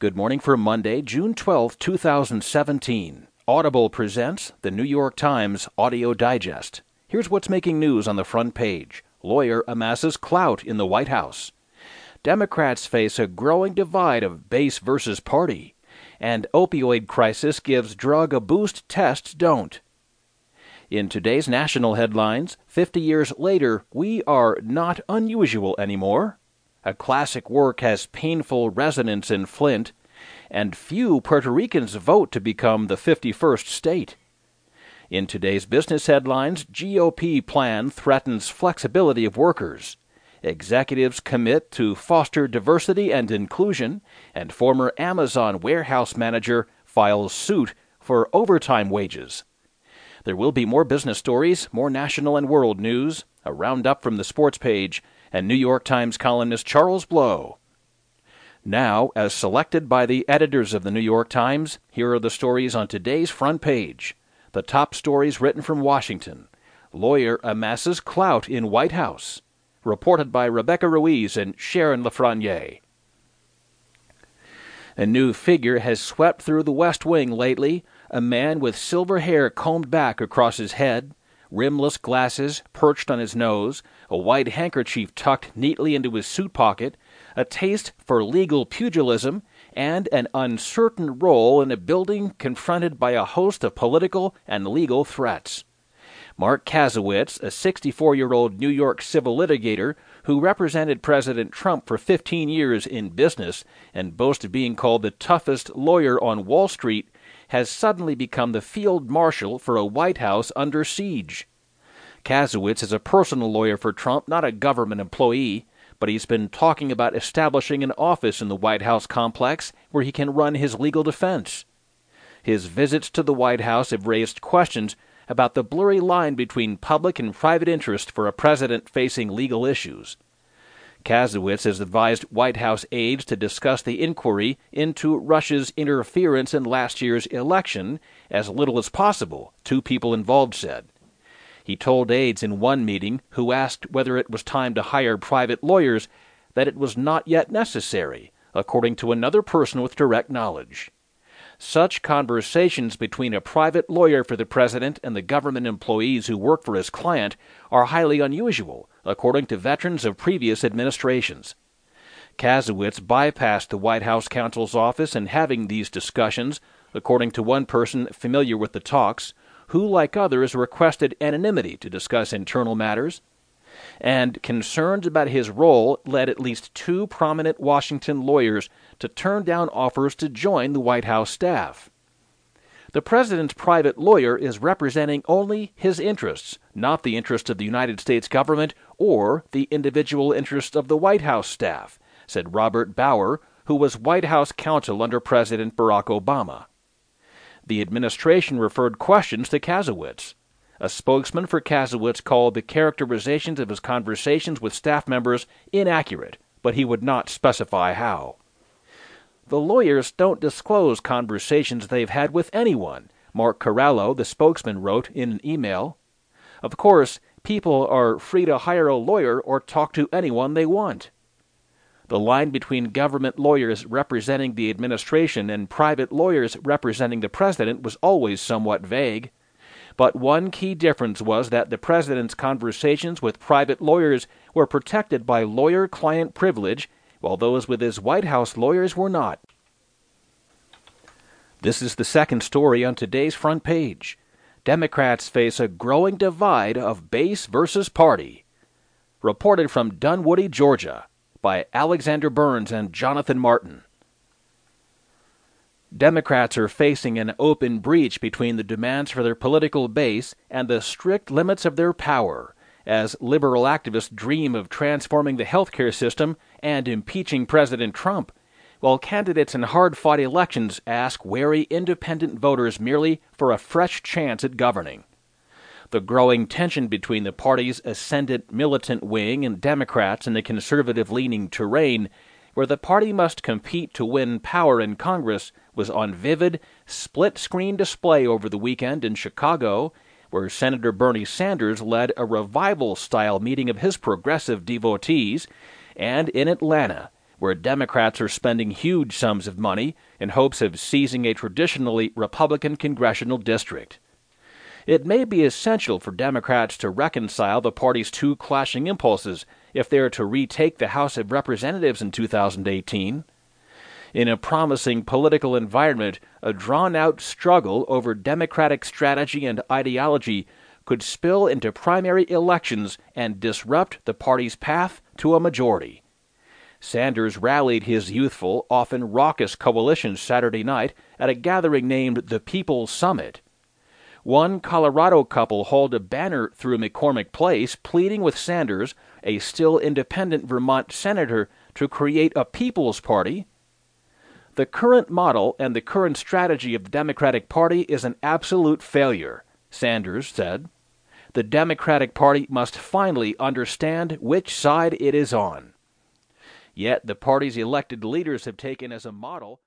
Good morning for Monday, June 12, 2017. Audible presents the New York Times Audio Digest. Here's what's making news on the front page Lawyer amasses clout in the White House. Democrats face a growing divide of base versus party. And opioid crisis gives drug a boost tests don't. In today's national headlines, 50 years later, we are not unusual anymore. A classic work has painful resonance in Flint, and few Puerto Ricans vote to become the 51st state. In today's business headlines, GOP plan threatens flexibility of workers. Executives commit to foster diversity and inclusion, and former Amazon warehouse manager files suit for overtime wages. There will be more business stories, more national and world news, a roundup from the sports page, and New York Times columnist Charles Blow. Now, as selected by the editors of the New York Times, here are the stories on today's front page. The top stories written from Washington. Lawyer amasses clout in White House. Reported by Rebecca Ruiz and Sharon LaFraniere. A new figure has swept through the West Wing lately, a man with silver hair combed back across his head, rimless glasses perched on his nose, a white handkerchief tucked neatly into his suit pocket, a taste for legal pugilism, and an uncertain role in a building confronted by a host of political and legal threats. Marc Kasowitz, a 64 year old New York civil litigator who represented President Trump for 15 years in business and boasted being called the toughest lawyer on Wall Street, has suddenly become the field marshal for a White House under siege. Kasowitz is a personal lawyer for Trump, not a government employee, but he's been talking about establishing an office in the White House complex where he can run his legal defense. His visits to the White House have raised questions about the blurry line between public and private interest for a president facing legal issues. Kasowitz has advised White House aides to discuss the inquiry into Russia's interference in last year's election as little as possible, two people involved said. He told aides in one meeting, who asked whether it was time to hire private lawyers, that it was not yet necessary, according to another person with direct knowledge. Such conversations between a private lawyer for the president and the government employees who work for his client are highly unusual, according to veterans of previous administrations. Kasowitz bypassed the White House counsel's office in having these discussions, according to one person familiar with the talks, who, like others, requested anonymity to discuss internal matters. And concerns about his role led at least two prominent Washington lawyers to turn down offers to join the White House staff. The president's private lawyer is representing only his interests, not the interests of the United States government or the individual interests of the White House staff, said Robert Bauer, who was White House counsel under President Barack Obama. The administration referred questions to Kasowitz. A spokesman for Kasowitz called the characterizations of his conversations with staff members inaccurate, but he would not specify how. The lawyers don't disclose conversations they've had with anyone, Mark Corallo, the spokesman, wrote in an email. Of course, people are free to hire a lawyer or talk to anyone they want. The line between government lawyers representing the administration and private lawyers representing the president was always somewhat vague. But one key difference was that the president's conversations with private lawyers were protected by lawyer client privilege while those with his White House lawyers were not. This is the second story on today's front page. Democrats face a growing divide of base versus party. Reported from Dunwoody, Georgia, by Alexander Burns and Jonathan Martin. Democrats are facing an open breach between the demands for their political base and the strict limits of their power as liberal activists dream of transforming the healthcare system and impeaching President Trump, while candidates in hard fought elections ask wary independent voters merely for a fresh chance at governing. The growing tension between the party's ascendant militant wing and Democrats in the conservative leaning terrain, where the party must compete to win power in Congress, was on vivid, split screen display over the weekend in Chicago where Senator Bernie Sanders led a revival style meeting of his progressive devotees, and in Atlanta, where Democrats are spending huge sums of money in hopes of seizing a traditionally Republican congressional district. It may be essential for Democrats to reconcile the party's two clashing impulses if they are to retake the House of Representatives in 2018. In a promising political environment, a drawn out struggle over Democratic strategy and ideology could spill into primary elections and disrupt the party's path to a majority. Sanders rallied his youthful, often raucous coalition Saturday night at a gathering named the People's Summit. One Colorado couple hauled a banner through McCormick Place pleading with Sanders, a still independent Vermont senator, to create a People's Party. The current model and the current strategy of the Democratic Party is an absolute failure, Sanders said. The Democratic Party must finally understand which side it is on. Yet the party's elected leaders have taken as a model